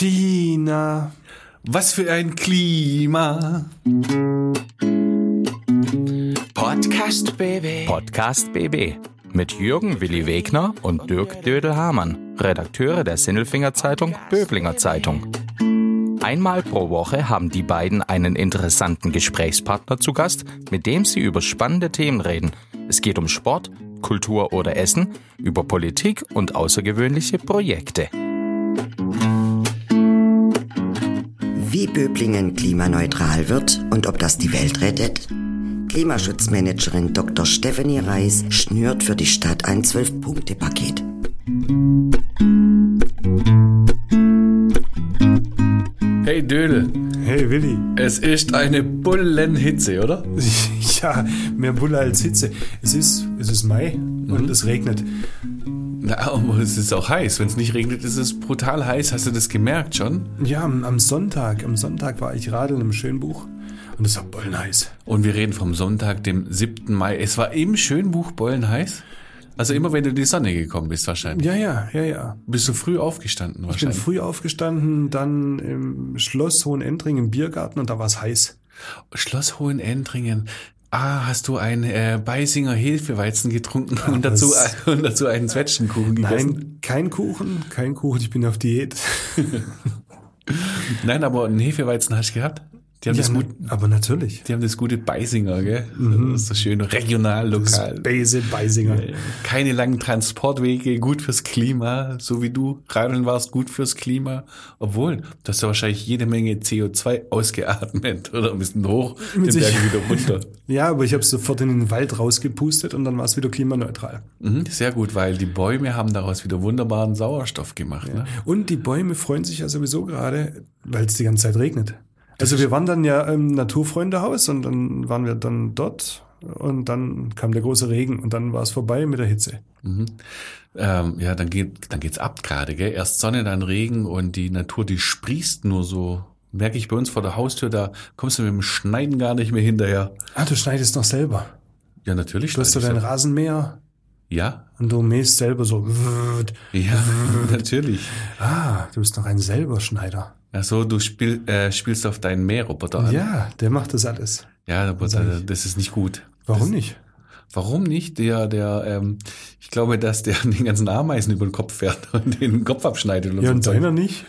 Tina. Was für ein Klima. Podcast BB. Podcast BB mit Jürgen Willi Wegner und Dirk Dödel-Hamann, Redakteure der Sinnelfinger Zeitung Böblinger Zeitung. Einmal pro Woche haben die beiden einen interessanten Gesprächspartner zu Gast, mit dem sie über spannende Themen reden. Es geht um Sport, Kultur oder Essen, über Politik und außergewöhnliche Projekte. Wie Böblingen klimaneutral wird und ob das die Welt rettet? Klimaschutzmanagerin Dr. Stephanie Reis schnürt für die Stadt ein Zwölf-Punkte-Paket. Hey Dödel, Hey Willi. es ist eine Bullenhitze, oder? Ja, mehr Bulle als Hitze. Es ist, es ist Mai und es regnet. Na, aber es ist auch heiß. Wenn es nicht regnet, ist es brutal heiß. Hast du das gemerkt schon? Ja, am, am Sonntag, am Sonntag war ich radeln im Schönbuch und es war bollenheiß. Und wir reden vom Sonntag, dem 7. Mai. Es war im Schönbuch Bollenheiß. Also immer, wenn du in die Sonne gekommen bist wahrscheinlich. Ja, ja, ja, ja. Bist du früh aufgestanden Ich bin wahrscheinlich? früh aufgestanden, dann im Schloss Hohenendring im Biergarten und da war es heiß. Schloss Hohenendringen. Ah, hast du ein äh, Beisinger Hefeweizen getrunken und dazu, das- und dazu einen Zwetschgenkuchen gegessen? Nein, kein Kuchen, kein Kuchen, ich bin auf Diät. Nein, aber einen Hefeweizen hast du gehabt? Die haben, Ja, das, gut, aber natürlich. die haben das gute Beisinger, gell? Das ist so schön regional, lokal. Base Beisinger. Keine langen Transportwege, gut fürs Klima, so wie du. Radeln warst gut fürs Klima. Obwohl, du hast ja wahrscheinlich jede Menge CO2 ausgeatmet oder ein bisschen hoch, den Berg wieder runter. Ja, aber ich habe sofort in den Wald rausgepustet und dann war es wieder klimaneutral. Mhm, sehr gut, weil die Bäume haben daraus wieder wunderbaren Sauerstoff gemacht. Ne? Und die Bäume freuen sich ja sowieso gerade, weil es die ganze Zeit regnet. Also wir waren dann ja im Naturfreundehaus und dann waren wir dann dort und dann kam der große Regen und dann war es vorbei mit der Hitze. Ähm, ja, dann geht dann geht's ab gerade, gell? Erst Sonne, dann Regen und die Natur, die sprießt nur so. Merke ich bei uns vor der Haustür, da kommst du mit dem Schneiden gar nicht mehr hinterher. Ah, du schneidest noch selber. Ja, natürlich. Du hast so deinen ich Rasenmäher Ja, und du mähst selber so. ja, natürlich. Ah, du bist noch ein Selberschneider. Ach so, du spiel, äh, spielst auf deinen Mähroboter an. Ja, der macht das alles. Ja, aber sag da- ich. das ist nicht gut. Warum das, nicht? Warum nicht? Der, der, ähm, ich glaube, dass der den ganzen Ameisen über den Kopf fährt und den Kopf abschneidet. Ja, und so. deiner nicht?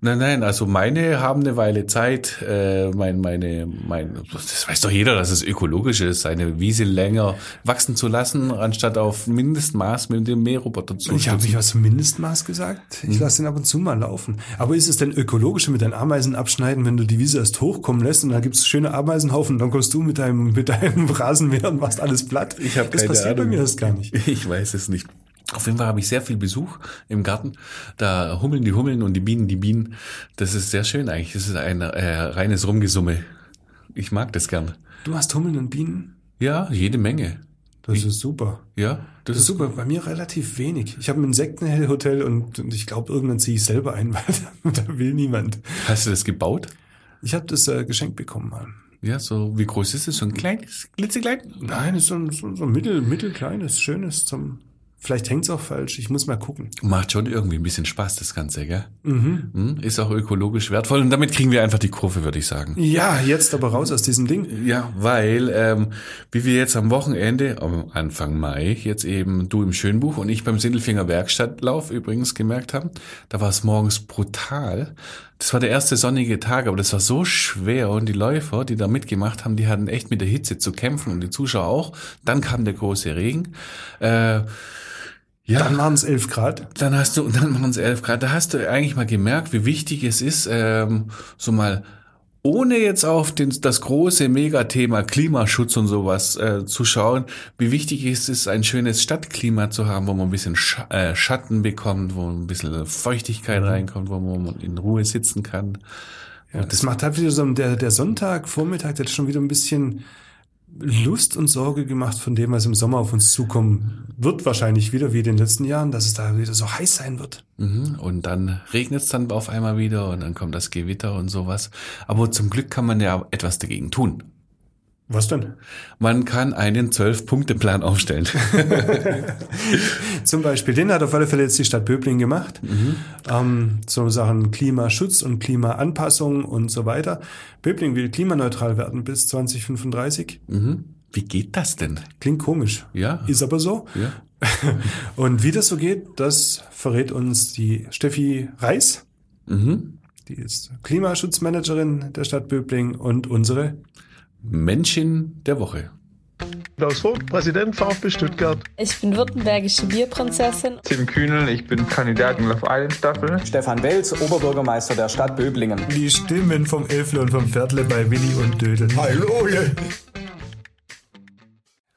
Nein, nein, also meine haben eine Weile Zeit. Äh, mein, meine, mein, das weiß doch jeder, dass es ökologisch ist, seine Wiese länger wachsen zu lassen, anstatt auf Mindestmaß mit dem Mähroboter zu Ich habe nicht was zum Mindestmaß gesagt. Ich lasse den ab und zu mal laufen. Aber ist es denn ökologischer mit deinen Ameisen abschneiden, wenn du die Wiese erst hochkommen lässt und dann gibt's schöne Ameisenhaufen und dann kommst du mit deinem, mit deinem Rasenmäher und machst alles platt? Ich habe Das keine passiert bei Ahnung. mir erst gar nicht. Ich weiß es nicht. Auf jeden Fall habe ich sehr viel Besuch im Garten. Da hummeln die Hummeln und die Bienen die Bienen. Das ist sehr schön eigentlich. Das ist ein äh, reines Rumgesumme. Ich mag das gern. Du hast Hummeln und Bienen? Ja, jede Menge. Das ist super. Ja, das, Das ist super. Bei mir relativ wenig. Ich habe ein Insektenhotel und, und ich glaube, irgendwann ziehe ich selber ein, weil da, da will niemand. Hast du das gebaut? Ich habe das äh, geschenkt bekommen mal. Ja, so wie groß ist es? So ein kleines, klitzeklein? Nein, ist so ein, so, so ein mittel, mittelkleines, schönes zum. Vielleicht hängt's auch falsch. Ich muss mal gucken. Macht schon irgendwie ein bisschen Spaß, das Ganze, gell? Mhm. Ist auch ökologisch wertvoll und damit kriegen wir einfach die Kurve, würde ich sagen. Ja, jetzt aber raus aus diesem Ding. Ja, weil, ähm, wie wir jetzt am Wochenende, am Anfang Mai, jetzt eben du im Schönbuch und ich beim Sindelfinger Werkstattlauf übrigens gemerkt haben, da war es morgens brutal. Das war der erste sonnige Tag, aber das war so schwer und die Läufer, die da mitgemacht haben, die hatten echt mit der Hitze zu kämpfen und die Zuschauer auch. Dann kam der große Regen. Äh, ja, Dann waren es 11 Grad. dann hast du, dann waren es 11 Grad. Da hast du eigentlich mal gemerkt, wie wichtig es ist, ähm, so mal ohne jetzt auf den, das große Megathema Klimaschutz und sowas äh, zu schauen, wie wichtig es ist, ein schönes Stadtklima zu haben, wo man ein bisschen Sch äh, Schatten bekommt, wo ein bisschen Feuchtigkeit reinkommt, wo man in Ruhe sitzen kann. Ja, das macht halt wieder so der, der Sonntag, Vormittag, der hat schon wieder ein bisschen Lust und Sorge gemacht von dem, was im Sommer auf uns zukommen wird, wahrscheinlich wieder wie in den letzten Jahren, dass es da wieder so heiß sein wird. Mhm. Und dann regnet es dann auf einmal wieder und dann kommt das Gewitter und sowas. Aber zum Glück kann man ja etwas dagegen tun. Was denn? Man kann einen Zwölf-Punkte-Plan aufstellen. Zum Beispiel, den hat auf alle Fälle jetzt die Stadt Böbling gemacht. Ähm, so Sachen Klimaschutz und Klimaanpassung und so weiter. Böbling will klimaneutral werden bis 2035. Wie geht das denn? Klingt komisch. Ja. Ist aber so. Ja. Und wie das so geht, das verrät uns die Steffi Reis. Die ist Klimaschutzmanagerin der Stadt Böbling und unsere Menschen der Woche. Klaus Vogt, Präsident VfB Stuttgart. Ich bin württembergische Bierprinzessin. Tim Kühnel, ich bin Kandidat in Love Island Staffel. Stefan Welz, Oberbürgermeister der Stadt Böblingen. Die Stimmen vom Elfle und vom Viertle bei Willi und Dödel. Hallo!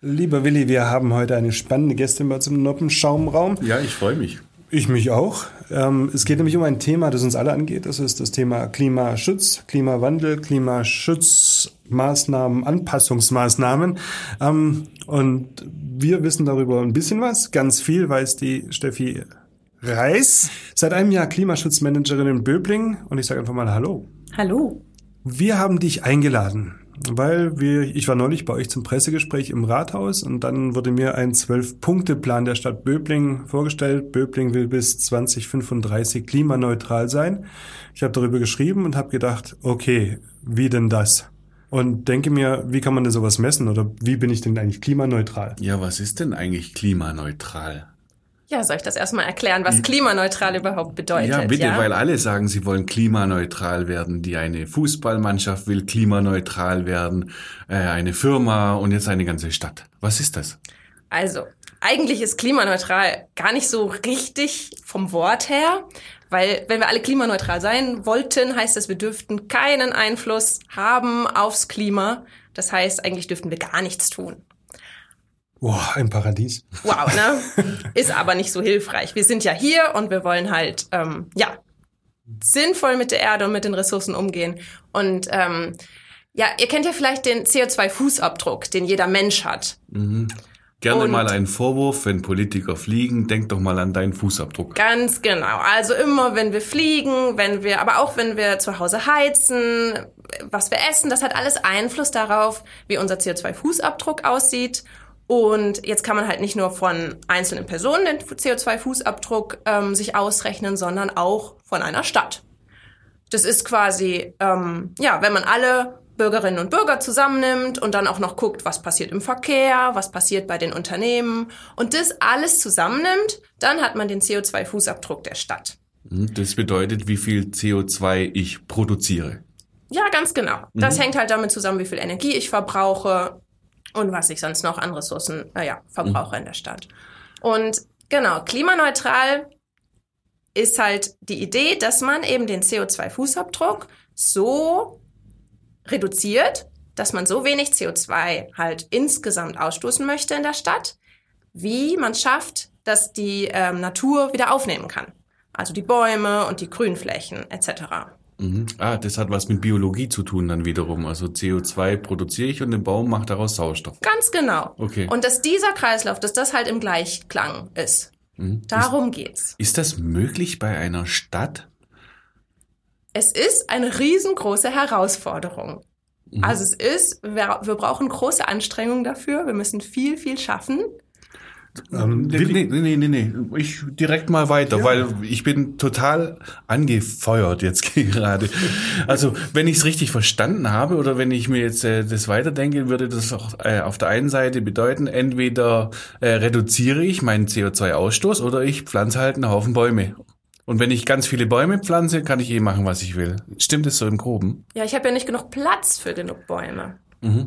Lieber Willi, wir haben heute eine spannende Gästin bei uns im Noppenschaumraum. Ja, ich freue mich. Ich mich auch. Ähm, es geht nämlich um ein Thema, das uns alle angeht. Das ist das Thema Klimaschutz, Klimawandel, Klimaschutzmaßnahmen, Anpassungsmaßnahmen. Ähm, und wir wissen darüber ein bisschen was. Ganz viel weiß die Steffi Reis. Seit einem Jahr Klimaschutzmanagerin in Böbling. Und ich sage einfach mal Hallo. Hallo. Wir haben dich eingeladen, weil wir, ich war neulich bei euch zum Pressegespräch im Rathaus und dann wurde mir ein Zwölf-Punkte-Plan der Stadt Böbling vorgestellt. Böbling will bis 2035 klimaneutral sein. Ich habe darüber geschrieben und habe gedacht, okay, wie denn das? Und denke mir, wie kann man denn sowas messen oder wie bin ich denn eigentlich klimaneutral? Ja, was ist denn eigentlich klimaneutral? Ja, soll ich das erstmal erklären, was klimaneutral überhaupt bedeutet? Ja, bitte, weil alle sagen, sie wollen klimaneutral werden. Die eine Fußballmannschaft will klimaneutral werden, äh, eine Firma und jetzt eine ganze Stadt. Was ist das? Also, eigentlich ist klimaneutral gar nicht so richtig vom Wort her, weil wenn wir alle klimaneutral sein wollten, heißt das, wir dürften keinen Einfluss haben aufs Klima. Das heißt, eigentlich dürften wir gar nichts tun. Boah, ein Paradies. Wow, ne? Ist aber nicht so hilfreich. Wir sind ja hier und wir wollen halt, ähm, ja, sinnvoll mit der Erde und mit den Ressourcen umgehen. Und ähm, ja, ihr kennt ja vielleicht den CO2-Fußabdruck, den jeder Mensch hat. Gerne Und- mal einen Vorwurf, wenn Politiker fliegen, denk doch mal an deinen Fußabdruck. Ganz genau. Also immer, wenn wir fliegen, wenn wir, aber auch wenn wir zu Hause heizen, was wir essen, das hat alles Einfluss darauf, wie unser CO2-Fußabdruck aussieht. Und jetzt kann man halt nicht nur von einzelnen Personen den CO2-Fußabdruck ähm, sich ausrechnen, sondern auch von einer Stadt. Das ist quasi, ähm, ja, wenn man alle Bürgerinnen und Bürger zusammennimmt und dann auch noch guckt, was passiert im Verkehr, was passiert bei den Unternehmen und das alles zusammennimmt, dann hat man den CO2-Fußabdruck der Stadt. Hm, Das bedeutet, wie viel CO2 ich produziere. Ja, ganz genau. Das hängt halt damit zusammen, wie viel Energie ich verbrauche und was ich sonst noch an Ressourcen äh, ja, verbrauche in der Stadt. Und genau, klimaneutral ist halt die Idee, dass man eben den CO2-Fußabdruck so reduziert, dass man so wenig CO2 halt insgesamt ausstoßen möchte in der Stadt, wie man schafft, dass die ähm, Natur wieder aufnehmen kann. Also die Bäume und die Grünflächen etc. Mhm. Ah, das hat was mit Biologie zu tun dann wiederum. Also CO2 produziere ich und der Baum macht daraus Sauerstoff. Ganz genau. Okay. Und dass dieser Kreislauf, dass das halt im Gleichklang ist. Darum geht's. Ist das möglich bei einer Stadt? Es ist eine riesengroße Herausforderung. Also es ist, wir, wir brauchen große Anstrengungen dafür. Wir müssen viel, viel schaffen. Ähm, Nee, Willi, nee, nee, nee, nee. Ich direkt mal weiter, weil ich bin total angefeuert jetzt gerade. Also, wenn ich es richtig verstanden habe oder wenn ich mir jetzt äh, das weiterdenke, würde das auch äh, auf der einen Seite bedeuten, entweder äh, reduziere ich meinen CO2-Ausstoß oder ich pflanze halt einen Haufen Bäume. Und wenn ich ganz viele Bäume pflanze, kann ich eh machen, was ich will. Stimmt es so im Groben? Ja, ich habe ja nicht genug Platz für genug Bäume.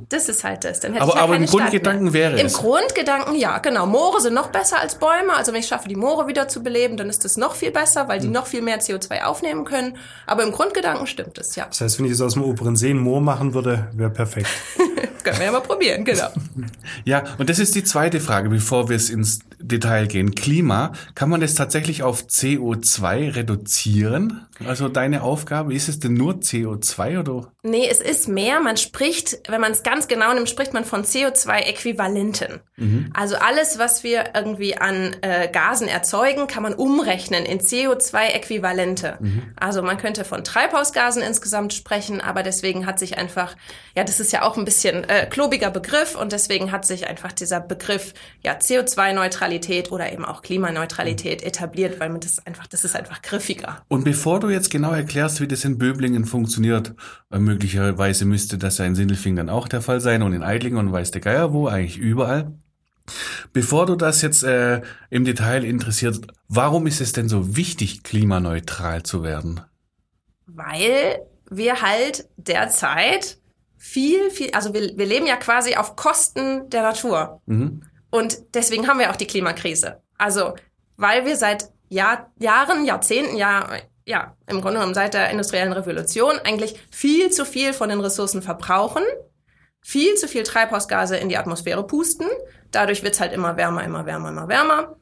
Das ist halt das. Dann hätte Aber- ich ja aber keine im Stadt Grundgedanken mehr. wäre Im es. Grundgedanken ja, genau. Moore sind noch besser als Bäume. Also wenn ich schaffe, die Moore wieder zu beleben, dann ist das noch viel besser, weil die noch viel mehr CO2 aufnehmen können. Aber im Grundgedanken stimmt es, ja. das heißt, wenn ich es aus dem oberen See in Moor machen würde, wäre perfekt. Können wir ja mal probieren, genau. Ja, und das ist die zweite Frage, bevor wir es ins Detail gehen. Klima, kann man das tatsächlich auf CO2 reduzieren? Also deine Aufgabe, ist es denn nur CO2 oder? Nee, es ist mehr. Man spricht, wenn man es ganz genau nimmt, spricht man von CO2-Äquivalenten. Also alles, was wir irgendwie an äh, Gasen erzeugen, kann man umrechnen in CO2-Äquivalente. Also man könnte von Treibhausgasen insgesamt sprechen, aber deswegen hat sich einfach, ja, das ist ja auch ein bisschen äh, klobiger Begriff und deswegen hat sich einfach dieser Begriff ja CO2-Neutralität oder eben auch Klimaneutralität etabliert, weil man das einfach, das ist einfach griffiger. Und bevor du jetzt genau erklärst, wie das in Böblingen funktioniert, äh, möglicherweise müsste das ja in Sindelfingen auch der Fall sein und in Eidlingen und weiß der Geier wo, eigentlich überall. Bevor du das jetzt äh, im Detail interessiert, warum ist es denn so wichtig, klimaneutral zu werden? Weil wir halt derzeit viel, viel, also wir, wir leben ja quasi auf Kosten der Natur. Mhm. Und deswegen haben wir auch die Klimakrise. Also, weil wir seit Jahr, Jahren, Jahrzehnten, ja, ja, im Grunde genommen seit der industriellen Revolution eigentlich viel zu viel von den Ressourcen verbrauchen, viel zu viel Treibhausgase in die Atmosphäre pusten. Dadurch wird's halt immer wärmer, immer wärmer, immer wärmer.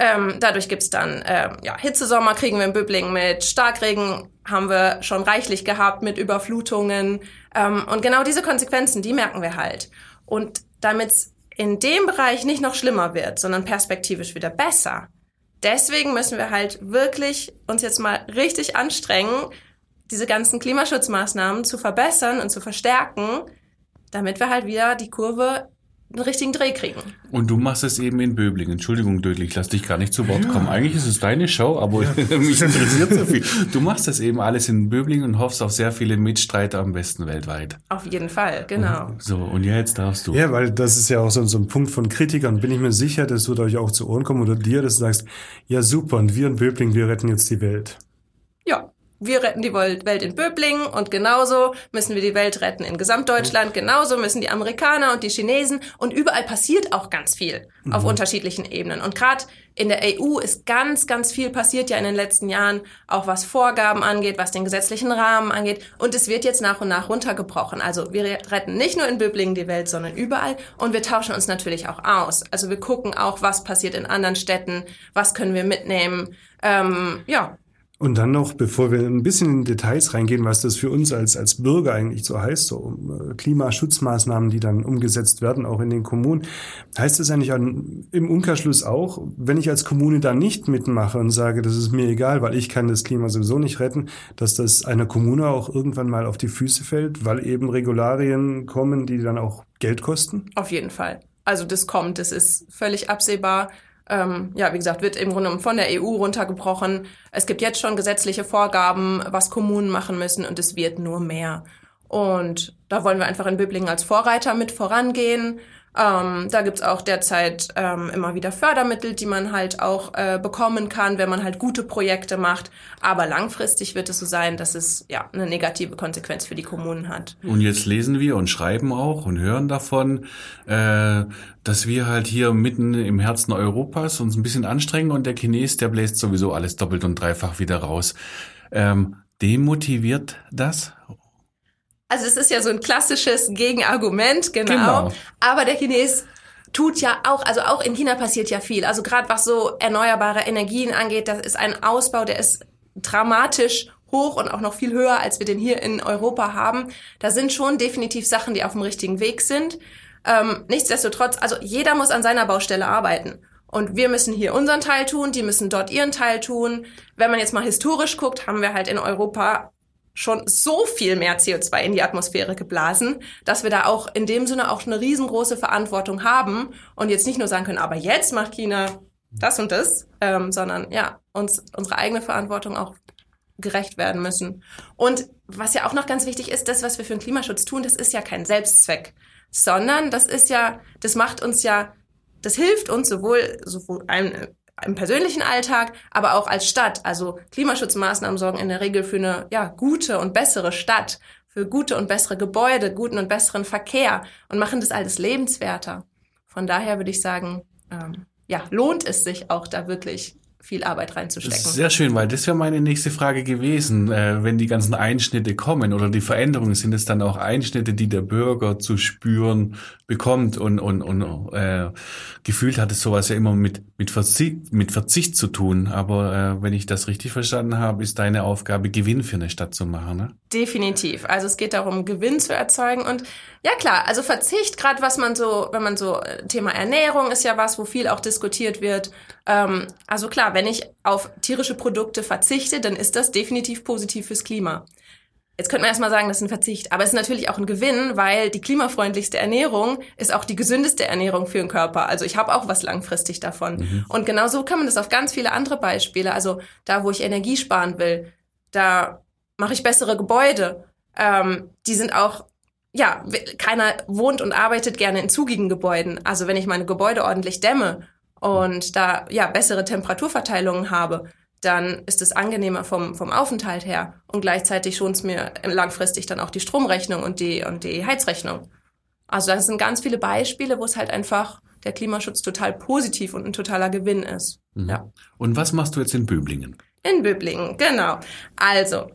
Ähm, dadurch gibt's dann ähm, ja, Hitzesommer kriegen wir in Böblingen mit, Starkregen haben wir schon reichlich gehabt mit Überflutungen. Ähm, und genau diese Konsequenzen, die merken wir halt. Und damit's in dem Bereich nicht noch schlimmer wird, sondern perspektivisch wieder besser, deswegen müssen wir halt wirklich uns jetzt mal richtig anstrengen, diese ganzen Klimaschutzmaßnahmen zu verbessern und zu verstärken, damit wir halt wieder die Kurve einen richtigen Dreh kriegen. Und du machst es eben in Böblingen. Entschuldigung, Dödel, ich lass dich gar nicht zu Wort kommen. Eigentlich ist es deine Show, aber mich interessiert so viel. Du machst das eben alles in Böblingen und hoffst auf sehr viele Mitstreiter am besten weltweit. Auf jeden Fall, genau. So, und jetzt darfst du. Ja, weil das ist ja auch so, so ein Punkt von Kritikern. Bin ich mir sicher, das wird euch auch zu Ohren kommen oder dir, dass du sagst, ja super, und wir in Böblingen, wir retten jetzt die Welt. Ja, wir retten die Welt in Böblingen und genauso müssen wir die Welt retten in Gesamtdeutschland, genauso müssen die Amerikaner und die Chinesen und überall passiert auch ganz viel auf unterschiedlichen Ebenen. Und gerade in der EU ist ganz, ganz viel passiert ja in den letzten Jahren, auch was Vorgaben angeht, was den gesetzlichen Rahmen angeht. Und es wird jetzt nach und nach runtergebrochen. Also wir retten nicht nur in Böblingen die Welt, sondern überall. Und wir tauschen uns natürlich auch aus. Also wir gucken auch, was passiert in anderen Städten, was können wir mitnehmen. Ähm, ja, Und dann noch, bevor wir ein bisschen in Details reingehen, was das für uns als, als Bürger eigentlich so heißt, so äh, Klimaschutzmaßnahmen, die dann umgesetzt werden, auch in den Kommunen, heißt das eigentlich an, im Umkehrschluss auch, wenn ich als Kommune da nicht mitmache und sage, das ist mir egal, weil ich kann das Klima sowieso nicht retten, dass das einer Kommune auch irgendwann mal auf die Füße fällt, weil eben Regularien kommen, die dann auch Geld kosten? Auf jeden Fall. Also das kommt, das ist völlig absehbar. Ähm, ja, wie gesagt, wird im Grunde genommen von der EU runtergebrochen. Es gibt jetzt schon gesetzliche Vorgaben, was Kommunen machen müssen und es wird nur mehr. Und da wollen wir einfach in Böblingen als Vorreiter mit vorangehen. Ähm, da gibt's auch derzeit ähm, immer wieder Fördermittel, die man halt auch äh, bekommen kann, wenn man halt gute Projekte macht. Aber langfristig wird es so sein, dass es ja eine negative Konsequenz für die Kommunen hat. Und jetzt lesen wir und schreiben auch und hören davon, äh, dass wir halt hier mitten im Herzen Europas uns ein bisschen anstrengen und der Chines, der bläst sowieso alles doppelt und dreifach wieder raus. Ähm, demotiviert das? Also es ist ja so ein klassisches Gegenargument, genau. Genau. Aber der Chines tut ja auch, also auch in China passiert ja viel. Also gerade was so erneuerbare Energien angeht, das ist ein Ausbau, der ist dramatisch hoch und auch noch viel höher, als wir den hier in Europa haben. Da sind schon definitiv Sachen, die auf dem richtigen Weg sind. Ähm, nichtsdestotrotz, also jeder muss an seiner Baustelle arbeiten. Und wir müssen hier unseren Teil tun, die müssen dort ihren Teil tun. Wenn man jetzt mal historisch guckt, haben wir halt in Europa schon so viel mehr CO2 in die Atmosphäre geblasen, dass wir da auch in dem Sinne auch eine riesengroße Verantwortung haben und jetzt nicht nur sagen können, aber jetzt macht China das und das, ähm, sondern ja, uns unsere eigene Verantwortung auch gerecht werden müssen. Und was ja auch noch ganz wichtig ist, das, was wir für den Klimaschutz tun, das ist ja kein Selbstzweck, sondern das ist ja, das macht uns ja, das hilft uns sowohl, sowohl einem, im persönlichen Alltag, aber auch als Stadt. Also Klimaschutzmaßnahmen sorgen in der Regel für eine ja, gute und bessere Stadt, für gute und bessere Gebäude, guten und besseren Verkehr und machen das alles lebenswerter. Von daher würde ich sagen, ähm, ja, lohnt es sich auch da wirklich viel Arbeit reinzustecken. Sehr schön, weil das wäre meine nächste Frage gewesen. Äh, wenn die ganzen Einschnitte kommen oder die Veränderungen, sind es dann auch Einschnitte, die der Bürger zu spüren bekommt und, und, und äh, gefühlt hat es sowas ja immer mit, mit, Verzicht, mit Verzicht zu tun. Aber äh, wenn ich das richtig verstanden habe, ist deine Aufgabe, Gewinn für eine Stadt zu machen. Ne? Definitiv. Also es geht darum, Gewinn zu erzeugen und ja klar, also Verzicht, gerade was man so, wenn man so äh, Thema Ernährung ist ja was, wo viel auch diskutiert wird. Ähm, also klar, wenn ich auf tierische Produkte verzichte, dann ist das definitiv positiv fürs Klima. Jetzt könnte man erstmal sagen, das ist ein Verzicht, aber es ist natürlich auch ein Gewinn, weil die klimafreundlichste Ernährung ist auch die gesündeste Ernährung für den Körper. Also ich habe auch was langfristig davon. Mhm. Und genauso kann man das auf ganz viele andere Beispiele. Also da, wo ich Energie sparen will, da mache ich bessere Gebäude. Ähm, die sind auch ja, keiner wohnt und arbeitet gerne in zugigen Gebäuden. Also wenn ich meine Gebäude ordentlich dämme und da ja bessere Temperaturverteilungen habe, dann ist es angenehmer vom, vom Aufenthalt her. Und gleichzeitig schont es mir langfristig dann auch die Stromrechnung und die, und die Heizrechnung. Also das sind ganz viele Beispiele, wo es halt einfach der Klimaschutz total positiv und ein totaler Gewinn ist. Mhm. Ja. Und was machst du jetzt in Böblingen? In Böblingen, genau. Also,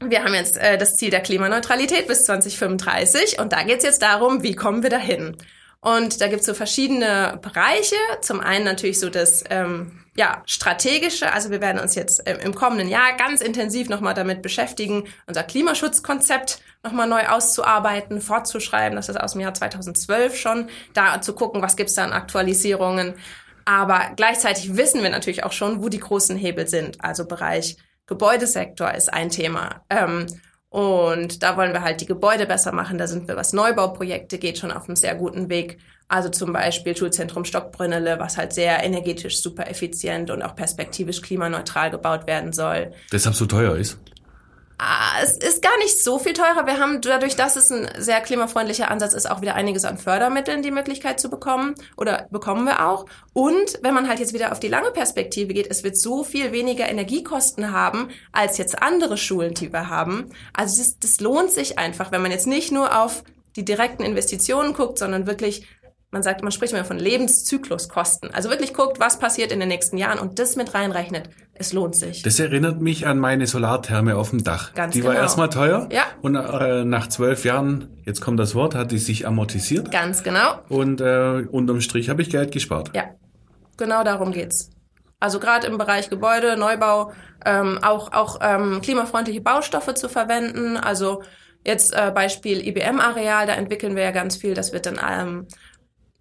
wir haben jetzt äh, das Ziel der Klimaneutralität bis 2035 und da geht es jetzt darum, wie kommen wir dahin. Und da gibt es so verschiedene Bereiche. Zum einen natürlich so das ähm, ja, strategische. Also wir werden uns jetzt äh, im kommenden Jahr ganz intensiv nochmal damit beschäftigen, unser Klimaschutzkonzept nochmal neu auszuarbeiten, fortzuschreiben. Das ist aus dem Jahr 2012 schon. Da zu gucken, was gibt's da an Aktualisierungen. Aber gleichzeitig wissen wir natürlich auch schon, wo die großen Hebel sind. Also Bereich Gebäudesektor ist ein Thema. Ähm, und da wollen wir halt die Gebäude besser machen. Da sind wir, was Neubauprojekte geht, schon auf einem sehr guten Weg. Also zum Beispiel Schulzentrum Stockbrünnele, was halt sehr energetisch super effizient und auch perspektivisch klimaneutral gebaut werden soll. Deshalb so teuer ist? Ah, es ist gar nicht so viel teurer. Wir haben dadurch, dass es ein sehr klimafreundlicher Ansatz ist, auch wieder einiges an Fördermitteln die Möglichkeit zu bekommen oder bekommen wir auch. Und wenn man halt jetzt wieder auf die lange Perspektive geht, es wird so viel weniger Energiekosten haben als jetzt andere Schulen, die wir haben. Also das, das lohnt sich einfach, wenn man jetzt nicht nur auf die direkten Investitionen guckt, sondern wirklich man sagt, man spricht immer von Lebenszykluskosten. Also wirklich guckt, was passiert in den nächsten Jahren und das mit reinrechnet. Es lohnt sich. Das erinnert mich an meine Solartherme auf dem Dach. Ganz die genau. war erstmal teuer. Ja. Und äh, nach zwölf Jahren, jetzt kommt das Wort, hat die sich amortisiert. Ganz genau. Und äh, unterm Strich habe ich Geld gespart. Ja, genau darum geht's. Also gerade im Bereich Gebäude, Neubau, ähm, auch, auch ähm, klimafreundliche Baustoffe zu verwenden. Also jetzt äh, Beispiel IBM-Areal, da entwickeln wir ja ganz viel. Das wird dann ähm,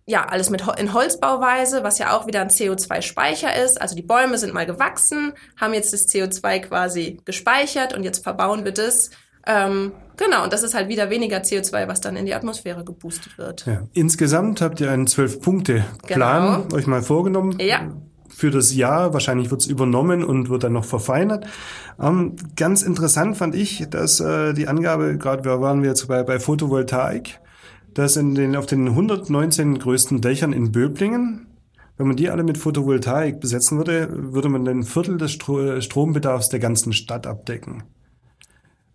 ja, alles mit in Holzbauweise, was ja auch wieder ein CO2-Speicher ist. Also die Bäume sind mal gewachsen, haben jetzt das CO2 quasi gespeichert und jetzt verbauen wir das. Ähm, genau, und das ist halt wieder weniger CO2, was dann in die Atmosphäre geboostet wird. Ja. Insgesamt habt ihr einen Zwölf-Punkte-Plan Genau. euch mal vorgenommen. Ja. Für das Jahr, wahrscheinlich wird's übernommen und wird dann noch verfeinert. Ähm, ganz interessant fand ich, dass äh, die Angabe, gerade waren wir jetzt bei, bei Photovoltaik, dass in den, auf den 119 größten Dächern in Böblingen, wenn man die alle mit Photovoltaik besetzen würde, würde man ein Viertel des Stro Strombedarfs der ganzen Stadt abdecken.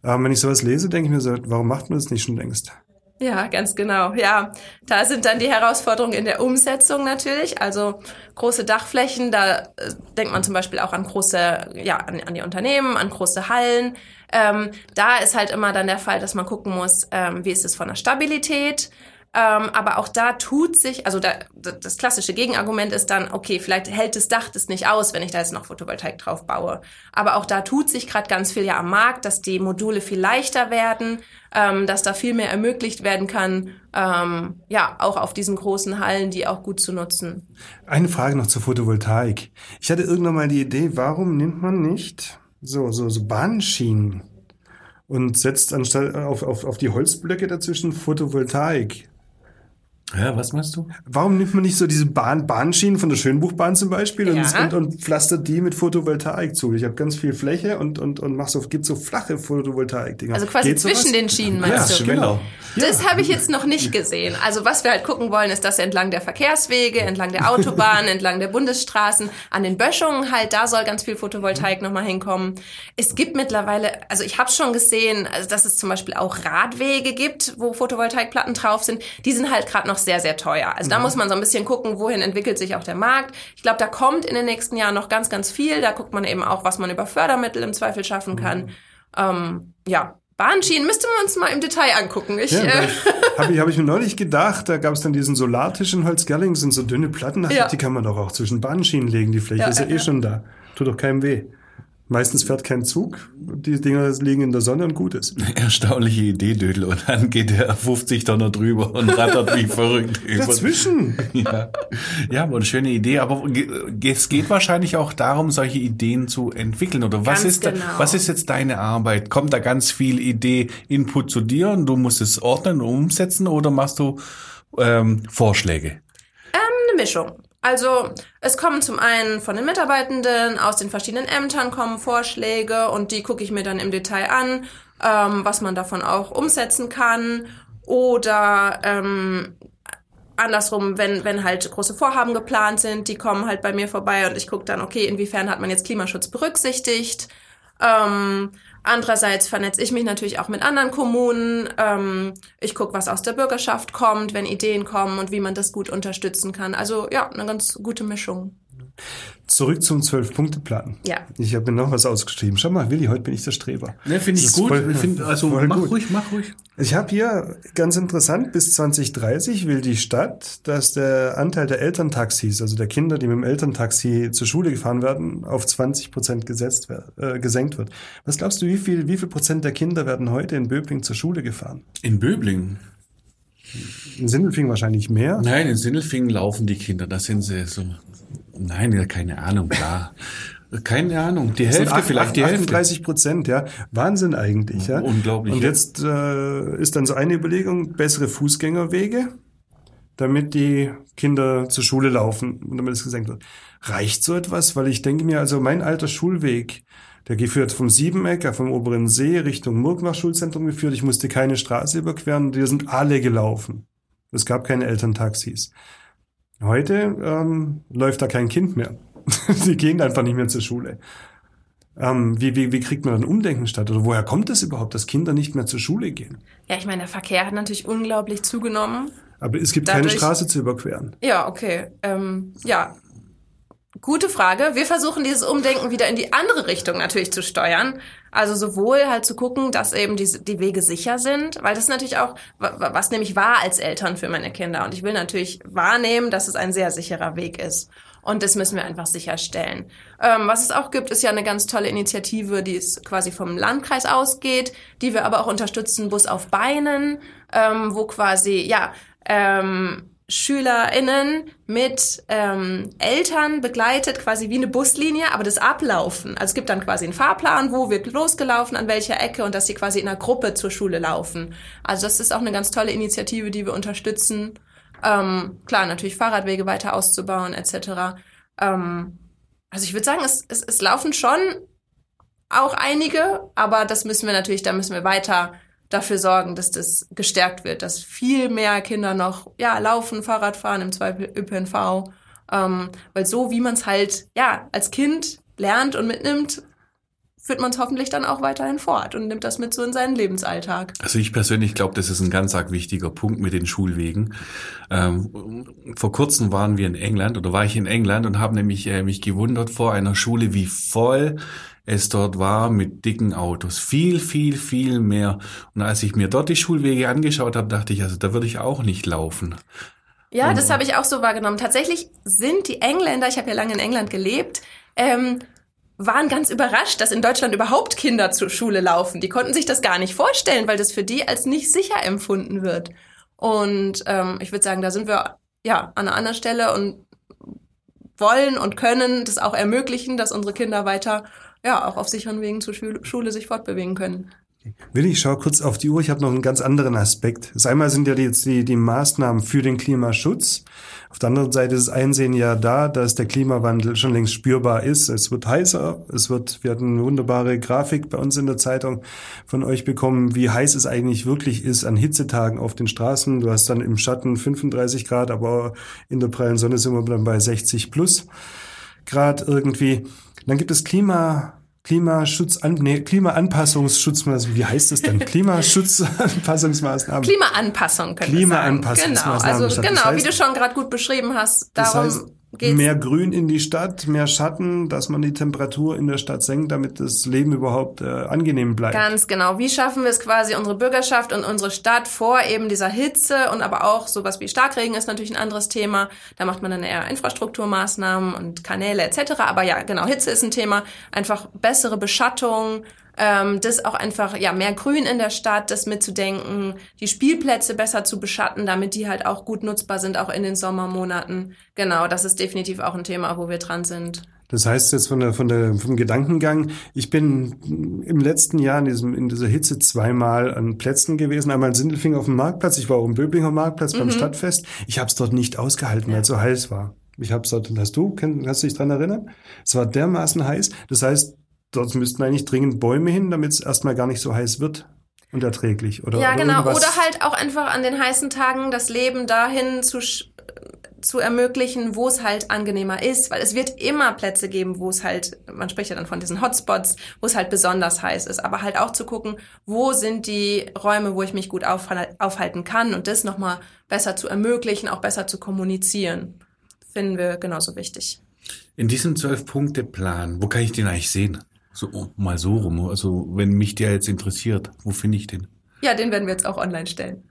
Ähm, wenn ich sowas lese, denke ich mir so, warum macht man das nicht schon längst? Ja, ganz genau. Ja, da sind dann die Herausforderungen in der Umsetzung natürlich. Also große Dachflächen, da äh, denkt man zum Beispiel auch an große, ja, an, an die Unternehmen, an große Hallen. Ähm, da ist halt immer dann der Fall, dass man gucken muss, ähm, wie ist es von der Stabilität. Ähm, aber auch da tut sich, also da, das klassische Gegenargument ist dann, okay, vielleicht hält das Dach das nicht aus, wenn ich da jetzt noch Photovoltaik drauf baue. Aber auch da tut sich gerade ganz viel ja am Markt, dass die Module viel leichter werden, ähm, dass da viel mehr ermöglicht werden kann, ähm, ja, auch auf diesen großen Hallen, die auch gut zu nutzen. Eine Frage noch zur Photovoltaik. Ich hatte irgendwann mal die Idee, warum nimmt man nicht so, so, so Bahnschienen und setzt anstatt auf, auf, auf die Holzblöcke dazwischen Photovoltaik? Ja, was meinst du? Warum nimmt man nicht so diese Bahn, Bahnschienen von der Schönbuchbahn zum Beispiel und, Ja. und, und pflastert die mit Photovoltaik zu? Ich habe ganz viel Fläche und, und, und mach so, gibt so flache Photovoltaik-Dinger. Also quasi Geht sowas? zwischen den Schienen, Ja, meinst du? Schweller. Das habe ich jetzt noch nicht gesehen. Also was wir halt gucken wollen, ist, dass entlang der Verkehrswege, entlang der Autobahnen, entlang der Bundesstraßen, an den Böschungen halt, da soll ganz viel Photovoltaik nochmal hinkommen. Es gibt mittlerweile, also ich habe schon gesehen, also dass es zum Beispiel auch Radwege gibt, wo Photovoltaikplatten drauf sind. Die sind halt gerade noch sehr, sehr teuer. Also da muss man so ein bisschen gucken, wohin entwickelt sich auch der Markt. Ich glaube, da kommt in den nächsten Jahren noch ganz, ganz viel. Da guckt man eben auch, was man über Fördermittel im Zweifel schaffen kann. Ähm, ja, Bahnschienen müsste man uns mal im Detail angucken. Ich, Ja, äh, habe ich, hab ich mir neulich gedacht, da gab es dann diesen Solartisch in Holzgerling, sind so dünne Platten, Ja. die kann man doch auch zwischen Bahnschienen legen, die Fläche Ja, ist ja ja, eh schon da. Tut doch keinem weh. Meistens fährt kein Zug. Die Dinger liegen in der Sonne und gut ist. Erstaunliche Idee, Dödel. Und dann geht der 50 Tonner drüber und rattert wie verrückt. über- Dazwischen. Ja, ja, aber eine schöne Idee. Aber es geht wahrscheinlich auch darum, solche Ideen zu entwickeln. Oder was Ganz ist, da, genau. was ist jetzt deine Arbeit? Kommt da ganz viel Idee, Input zu dir und du musst es ordnen und umsetzen oder machst du ähm, Vorschläge? Eine Mischung. Also es kommen zum einen von den Mitarbeitenden, aus den verschiedenen Ämtern kommen Vorschläge und die gucke ich mir dann im Detail an, ähm, was man davon auch umsetzen kann. Oder ähm, andersrum, wenn, wenn halt große Vorhaben geplant sind, die kommen halt bei mir vorbei und ich gucke dann, okay, inwiefern hat man jetzt Klimaschutz berücksichtigt. Ähm, andererseits vernetze ich mich natürlich auch mit anderen Kommunen. Ähm, ich gucke, was aus der Bürgerschaft kommt, wenn Ideen kommen und wie man das gut unterstützen kann. Also ja, eine ganz gute Mischung. Zurück zum Zwölf-Punkte-Plan. Ja. Ich habe mir noch was ausgeschrieben. Schau mal, Willi, heute bin ich der Streber. Ne, finde ich gut. voll- Ich find, also mach gut. ruhig, mach ruhig. Ich habe hier ganz interessant, bis 2030 will die Stadt, dass der Anteil der Elterntaxis, also der Kinder, die mit dem Elterntaxi zur Schule gefahren werden, auf 20 Prozent gesetzt, äh, gesenkt wird. Was glaubst du, wie viel, wie viel Prozent der Kinder werden heute in Böbling zur Schule gefahren? In Böblingen. In Sindelfingen wahrscheinlich mehr. Nein, in Sindelfingen laufen die Kinder. Da sind sie so. Nein, ja, keine Ahnung, klar. Keine Ahnung. Die Hälfte, acht- vielleicht die Hälfte. 38 Prozent, ja. Wahnsinn eigentlich, ja. unglaublich, Und jetzt äh, ist dann so eine Überlegung, bessere Fußgängerwege, damit die Kinder zur Schule laufen und damit es gesenkt wird. Reicht so etwas? Weil ich denke mir, also mein alter Schulweg, der geführt vom Siebenecker, vom oberen See Richtung Murknach Schulzentrum geführt. Ich musste keine Straße überqueren, die sind alle gelaufen. Es gab keine Elterntaxis. Heute ähm, läuft da kein Kind mehr. die gehen einfach nicht mehr zur Schule. Ähm, wie, wie, wie kriegt man dann Umdenken statt? Oder woher kommt es überhaupt, dass Kinder nicht mehr zur Schule gehen? Ja, ich meine, der Verkehr hat natürlich unglaublich zugenommen. Aber es gibt keine Dadurch- Straße zu überqueren. Ja, okay. Ähm, ja. Gute Frage. Wir versuchen dieses Umdenken wieder in die andere Richtung natürlich zu steuern. Also sowohl halt zu gucken, dass eben die, die Wege sicher sind, weil das natürlich auch, wa- wa- was nämlich war als Eltern für meine Kinder. Und ich will natürlich wahrnehmen, dass es ein sehr sicherer Weg ist. Und das müssen wir einfach sicherstellen. Ähm, was es auch gibt, ist ja eine ganz tolle Initiative, die es quasi vom Landkreis ausgeht, die wir aber auch unterstützen, Bus auf Beinen, ähm, wo quasi, ja, ähm, SchülerInnen mit ähm, Eltern begleitet, quasi wie eine Buslinie, aber das Ablaufen. Also es gibt dann quasi einen Fahrplan, wo wird losgelaufen, an welcher Ecke und dass sie quasi in einer Gruppe zur Schule laufen. Also das ist auch eine ganz tolle Initiative, die wir unterstützen. Ähm, klar, natürlich Fahrradwege weiter auszubauen etc. Ähm, also ich würde sagen, es, es, es laufen schon auch einige, aber das müssen wir natürlich, da müssen wir weiter dafür sorgen, dass das gestärkt wird, dass viel mehr Kinder noch ja laufen, Fahrrad fahren, im Zweifel ÖPNV, ähm, weil so wie man es halt ja als Kind lernt und mitnimmt, führt man es hoffentlich dann auch weiterhin fort und nimmt das mit so in seinen Lebensalltag. Also ich persönlich glaube, das ist ein ganz arg wichtiger Punkt mit den Schulwegen. Ähm, vor kurzem waren wir in England oder war ich in England und habe nämlich äh, mich gewundert vor einer Schule, wie voll es dort war mit dicken Autos. Viel, viel, viel mehr. Und als ich mir dort die Schulwege angeschaut habe, dachte ich, also da würde ich auch nicht laufen. Ja, das habe ich auch so wahrgenommen. Tatsächlich sind die Engländer, ich habe ja lange in England gelebt, ähm, waren ganz überrascht, dass in Deutschland überhaupt Kinder zur Schule laufen. Die konnten sich das gar nicht vorstellen, weil das für die als nicht sicher empfunden wird. Und ähm, ich würde sagen, da sind wir ja an einer anderen Stelle und wollen und können das auch ermöglichen, dass unsere Kinder weiter ja auch auf sicheren Wegen zur Schule, Schule sich fortbewegen können. Willi, ich schau kurz auf die Uhr. Ich habe noch einen ganz anderen Aspekt. Das einmal sind ja die, jetzt die, die Maßnahmen für den Klimaschutz. Auf der anderen Seite ist das Einsehen ja da, dass der Klimawandel schon längst spürbar ist. Es wird heißer. Es wird, wir hatten eine wunderbare Grafik bei uns in der Zeitung von euch bekommen, wie heiß es eigentlich wirklich ist an Hitzetagen auf den Straßen. Du hast dann im Schatten 35 Grad, aber in der prallen Sonne sind wir dann bei 60 plus Grad irgendwie. Dann gibt es Klima, Klimaschutz, nee, Klimaanpassungsschutzmaßnahmen. Wie heißt es denn? Klimaschutzanpassungsmaßnahmen. Klimaanpassung können Klimaanpassungsmaßnahmen. Genau, also genau, Das wie du schon gerade gut beschrieben hast. Das Darum heißt- geht's mehr Grün in die Stadt, mehr Schatten, dass man die Temperatur in der Stadt senkt, damit das Leben überhaupt äh, angenehm bleibt. Ganz genau. Wie schaffen wir es quasi, unsere Bürgerschaft und unsere Stadt vor eben dieser Hitze und aber auch sowas wie Starkregen ist natürlich ein anderes Thema. Da macht man dann eher Infrastrukturmaßnahmen und Kanäle etc. Aber ja, genau, Hitze ist ein Thema. Einfach bessere Beschattung, ähm, das auch einfach ja mehr Grün in der Stadt, das mitzudenken, die Spielplätze besser zu beschatten, damit die halt auch gut nutzbar sind, auch in den Sommermonaten. Genau, das ist definitiv auch ein Thema, wo wir dran sind. Das heißt jetzt von der, von der, vom Gedankengang, ich bin im letzten Jahr in, diesem, in dieser Hitze zweimal an Plätzen gewesen. Einmal in Sindelfing auf dem Marktplatz, ich war auch im Böblinger Marktplatz beim Mhm. Stadtfest. Ich habe es dort nicht ausgehalten, weil es so heiß war. Ich habe es dort, hast du, kannst du dich dran erinnern? Es war dermaßen heiß. Das heißt, dort müssten eigentlich dringend Bäume hin, damit es erstmal gar nicht so heiß wird und erträglich. Oder, ja, oder genau. irgendwas- Oder halt auch einfach an den heißen Tagen das Leben dahin zu, zu ermöglichen, wo es halt angenehmer ist, weil es wird immer Plätze geben, wo es halt, man spricht ja dann von diesen Hotspots, wo es halt besonders heiß ist, aber halt auch zu gucken, wo sind die Räume, wo ich mich gut aufhal- aufhalten kann und das nochmal besser zu ermöglichen, auch besser zu kommunizieren, finden wir genauso wichtig. In diesem Zwölf-Punkte-Plan, wo kann ich den eigentlich sehen? So oh, mal so rum. Also wenn mich der jetzt interessiert, wo finde ich den? Ja, den werden wir jetzt auch online stellen.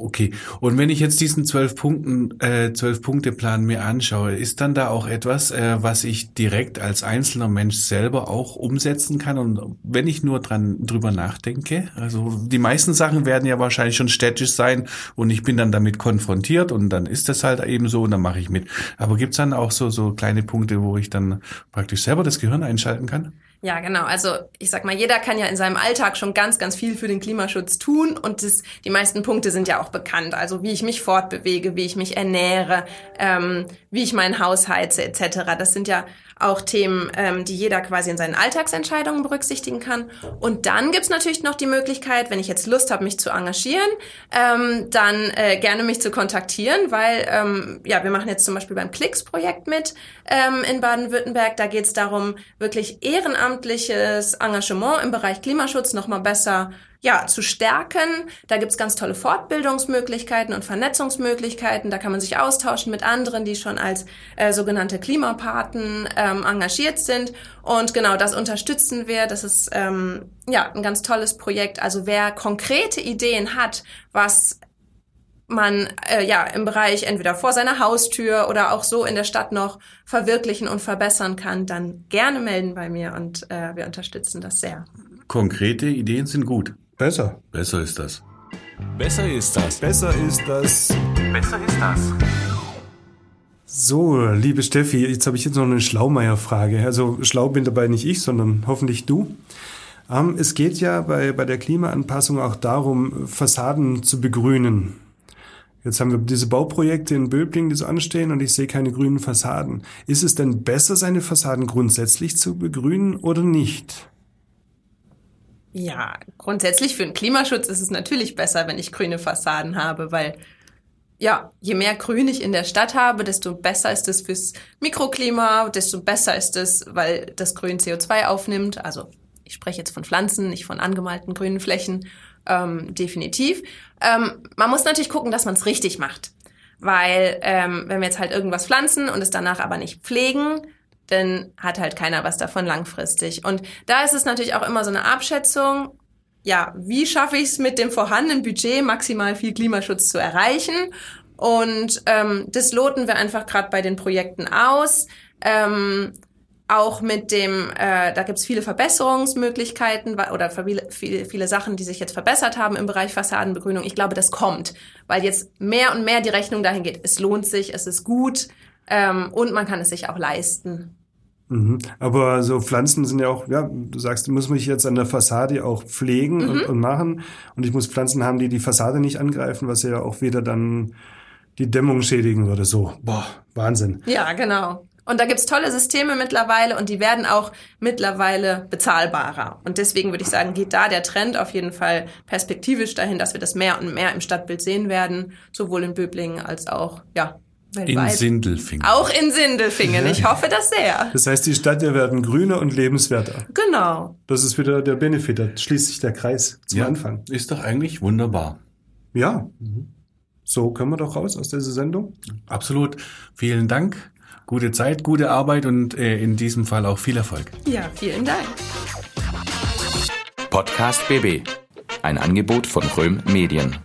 Okay. Und wenn ich jetzt diesen zwölf Punkten, äh, zwölf Punkte Plan mir anschaue, ist dann da auch etwas, äh, was ich direkt als einzelner Mensch selber auch umsetzen kann? Und wenn ich nur dran drüber nachdenke, also die meisten Sachen werden ja wahrscheinlich schon städtisch sein und ich bin dann damit konfrontiert und dann ist das halt eben so und dann mache ich mit. Aber gibt's dann auch so so kleine Punkte, wo ich dann praktisch selber das Gehirn einschalten kann? Ja, genau. Also ich sag mal, jeder kann ja in seinem Alltag schon ganz, ganz viel für den Klimaschutz tun und das, die meisten Punkte sind ja auch bekannt. Also wie ich mich fortbewege, wie ich mich ernähre, ähm, wie ich mein Haus heize etc. Das sind ja auch Themen, ähm, die jeder quasi in seinen Alltagsentscheidungen berücksichtigen kann. Und dann gibt's natürlich noch die Möglichkeit, wenn ich jetzt Lust habe, mich zu engagieren, ähm, dann äh, gerne mich zu kontaktieren, weil ähm, ja, wir machen jetzt zum Beispiel beim Klicks-Projekt mit ähm, in Baden-Württemberg. Da geht's darum, wirklich ehrenamtliches Engagement im Bereich Klimaschutz nochmal besser ja, zu stärken. Da gibt's ganz tolle Fortbildungsmöglichkeiten und Vernetzungsmöglichkeiten. Da kann man sich austauschen mit anderen, die schon als äh, sogenannte Klimapaten ähm, engagiert sind. Und genau das unterstützen wir. Das ist ähm, ja ein ganz tolles Projekt. Also wer konkrete Ideen hat, was man äh, ja im Bereich entweder vor seiner Haustür oder auch so in der Stadt noch verwirklichen und verbessern kann, dann gerne melden bei mir und äh, wir unterstützen das sehr. Konkrete Ideen sind gut. Besser. Besser ist das. Besser ist das. Besser ist das. Besser ist das. So, liebe Steffi, jetzt habe ich jetzt noch eine Schlaumeier-Frage. Also schlau bin dabei nicht ich, sondern hoffentlich du. Ähm, es geht ja bei, bei der Klimaanpassung auch darum, Fassaden zu begrünen. Jetzt haben wir diese Bauprojekte in Böblingen, die so anstehen und ich sehe keine grünen Fassaden. Ist es denn besser, seine Fassaden grundsätzlich zu begrünen oder nicht? Ja, grundsätzlich für den Klimaschutz ist es natürlich besser, wenn ich grüne Fassaden habe, weil ja, je mehr Grün ich in der Stadt habe, desto besser ist es fürs Mikroklima, desto besser ist es, weil das Grün CO2 aufnimmt. Also ich spreche jetzt von Pflanzen, nicht von angemalten grünen Flächen, ähm, definitiv. Ähm, man muss natürlich gucken, dass man es richtig macht, weil ähm, wenn wir jetzt halt irgendwas pflanzen und es danach aber nicht pflegen, dann hat halt keiner was davon langfristig. Und da ist es natürlich auch immer so eine Abschätzung, ja, wie schaffe ich es mit dem vorhandenen Budget maximal viel Klimaschutz zu erreichen? Und ähm, das loten wir einfach gerade bei den Projekten aus. Ähm, auch mit dem, äh, da gibt's viele Verbesserungsmöglichkeiten oder viele, viele, viele Sachen, die sich jetzt verbessert haben im Bereich Fassadenbegrünung. Ich glaube, das kommt, weil jetzt mehr und mehr die Rechnung dahin geht. Es lohnt sich, es ist gut ähm, und man kann es sich auch leisten. Mhm. Aber so Pflanzen sind ja auch, ja, du sagst, du musst mich jetzt an der Fassade auch pflegen und, und machen. Und ich muss Pflanzen haben, die die Fassade nicht angreifen, was ja auch wieder dann die Dämmung schädigen würde. So, boah, Wahnsinn. Ja, genau. Und da gibt's tolle Systeme mittlerweile und die werden auch mittlerweile bezahlbarer. Und deswegen würde ich sagen, geht da der Trend auf jeden Fall perspektivisch dahin, dass wir das mehr und mehr im Stadtbild sehen werden, sowohl in Böblingen als auch, ja, In. Sindelfingen. auch in Sindelfingen. Ich hoffe das sehr. Das heißt, die Städte werden grüner und lebenswerter. Genau. Das ist wieder der Benefit, da schließt sich der Kreis zum Ja, Anfang. Ist doch eigentlich wunderbar. Ja, so können wir doch raus aus dieser Sendung. Absolut. Vielen Dank Gute Zeit, gute Arbeit und äh, in diesem Fall auch viel Erfolg. Ja, vielen Dank. Podcast BB. Ein Angebot von Röhm Medien.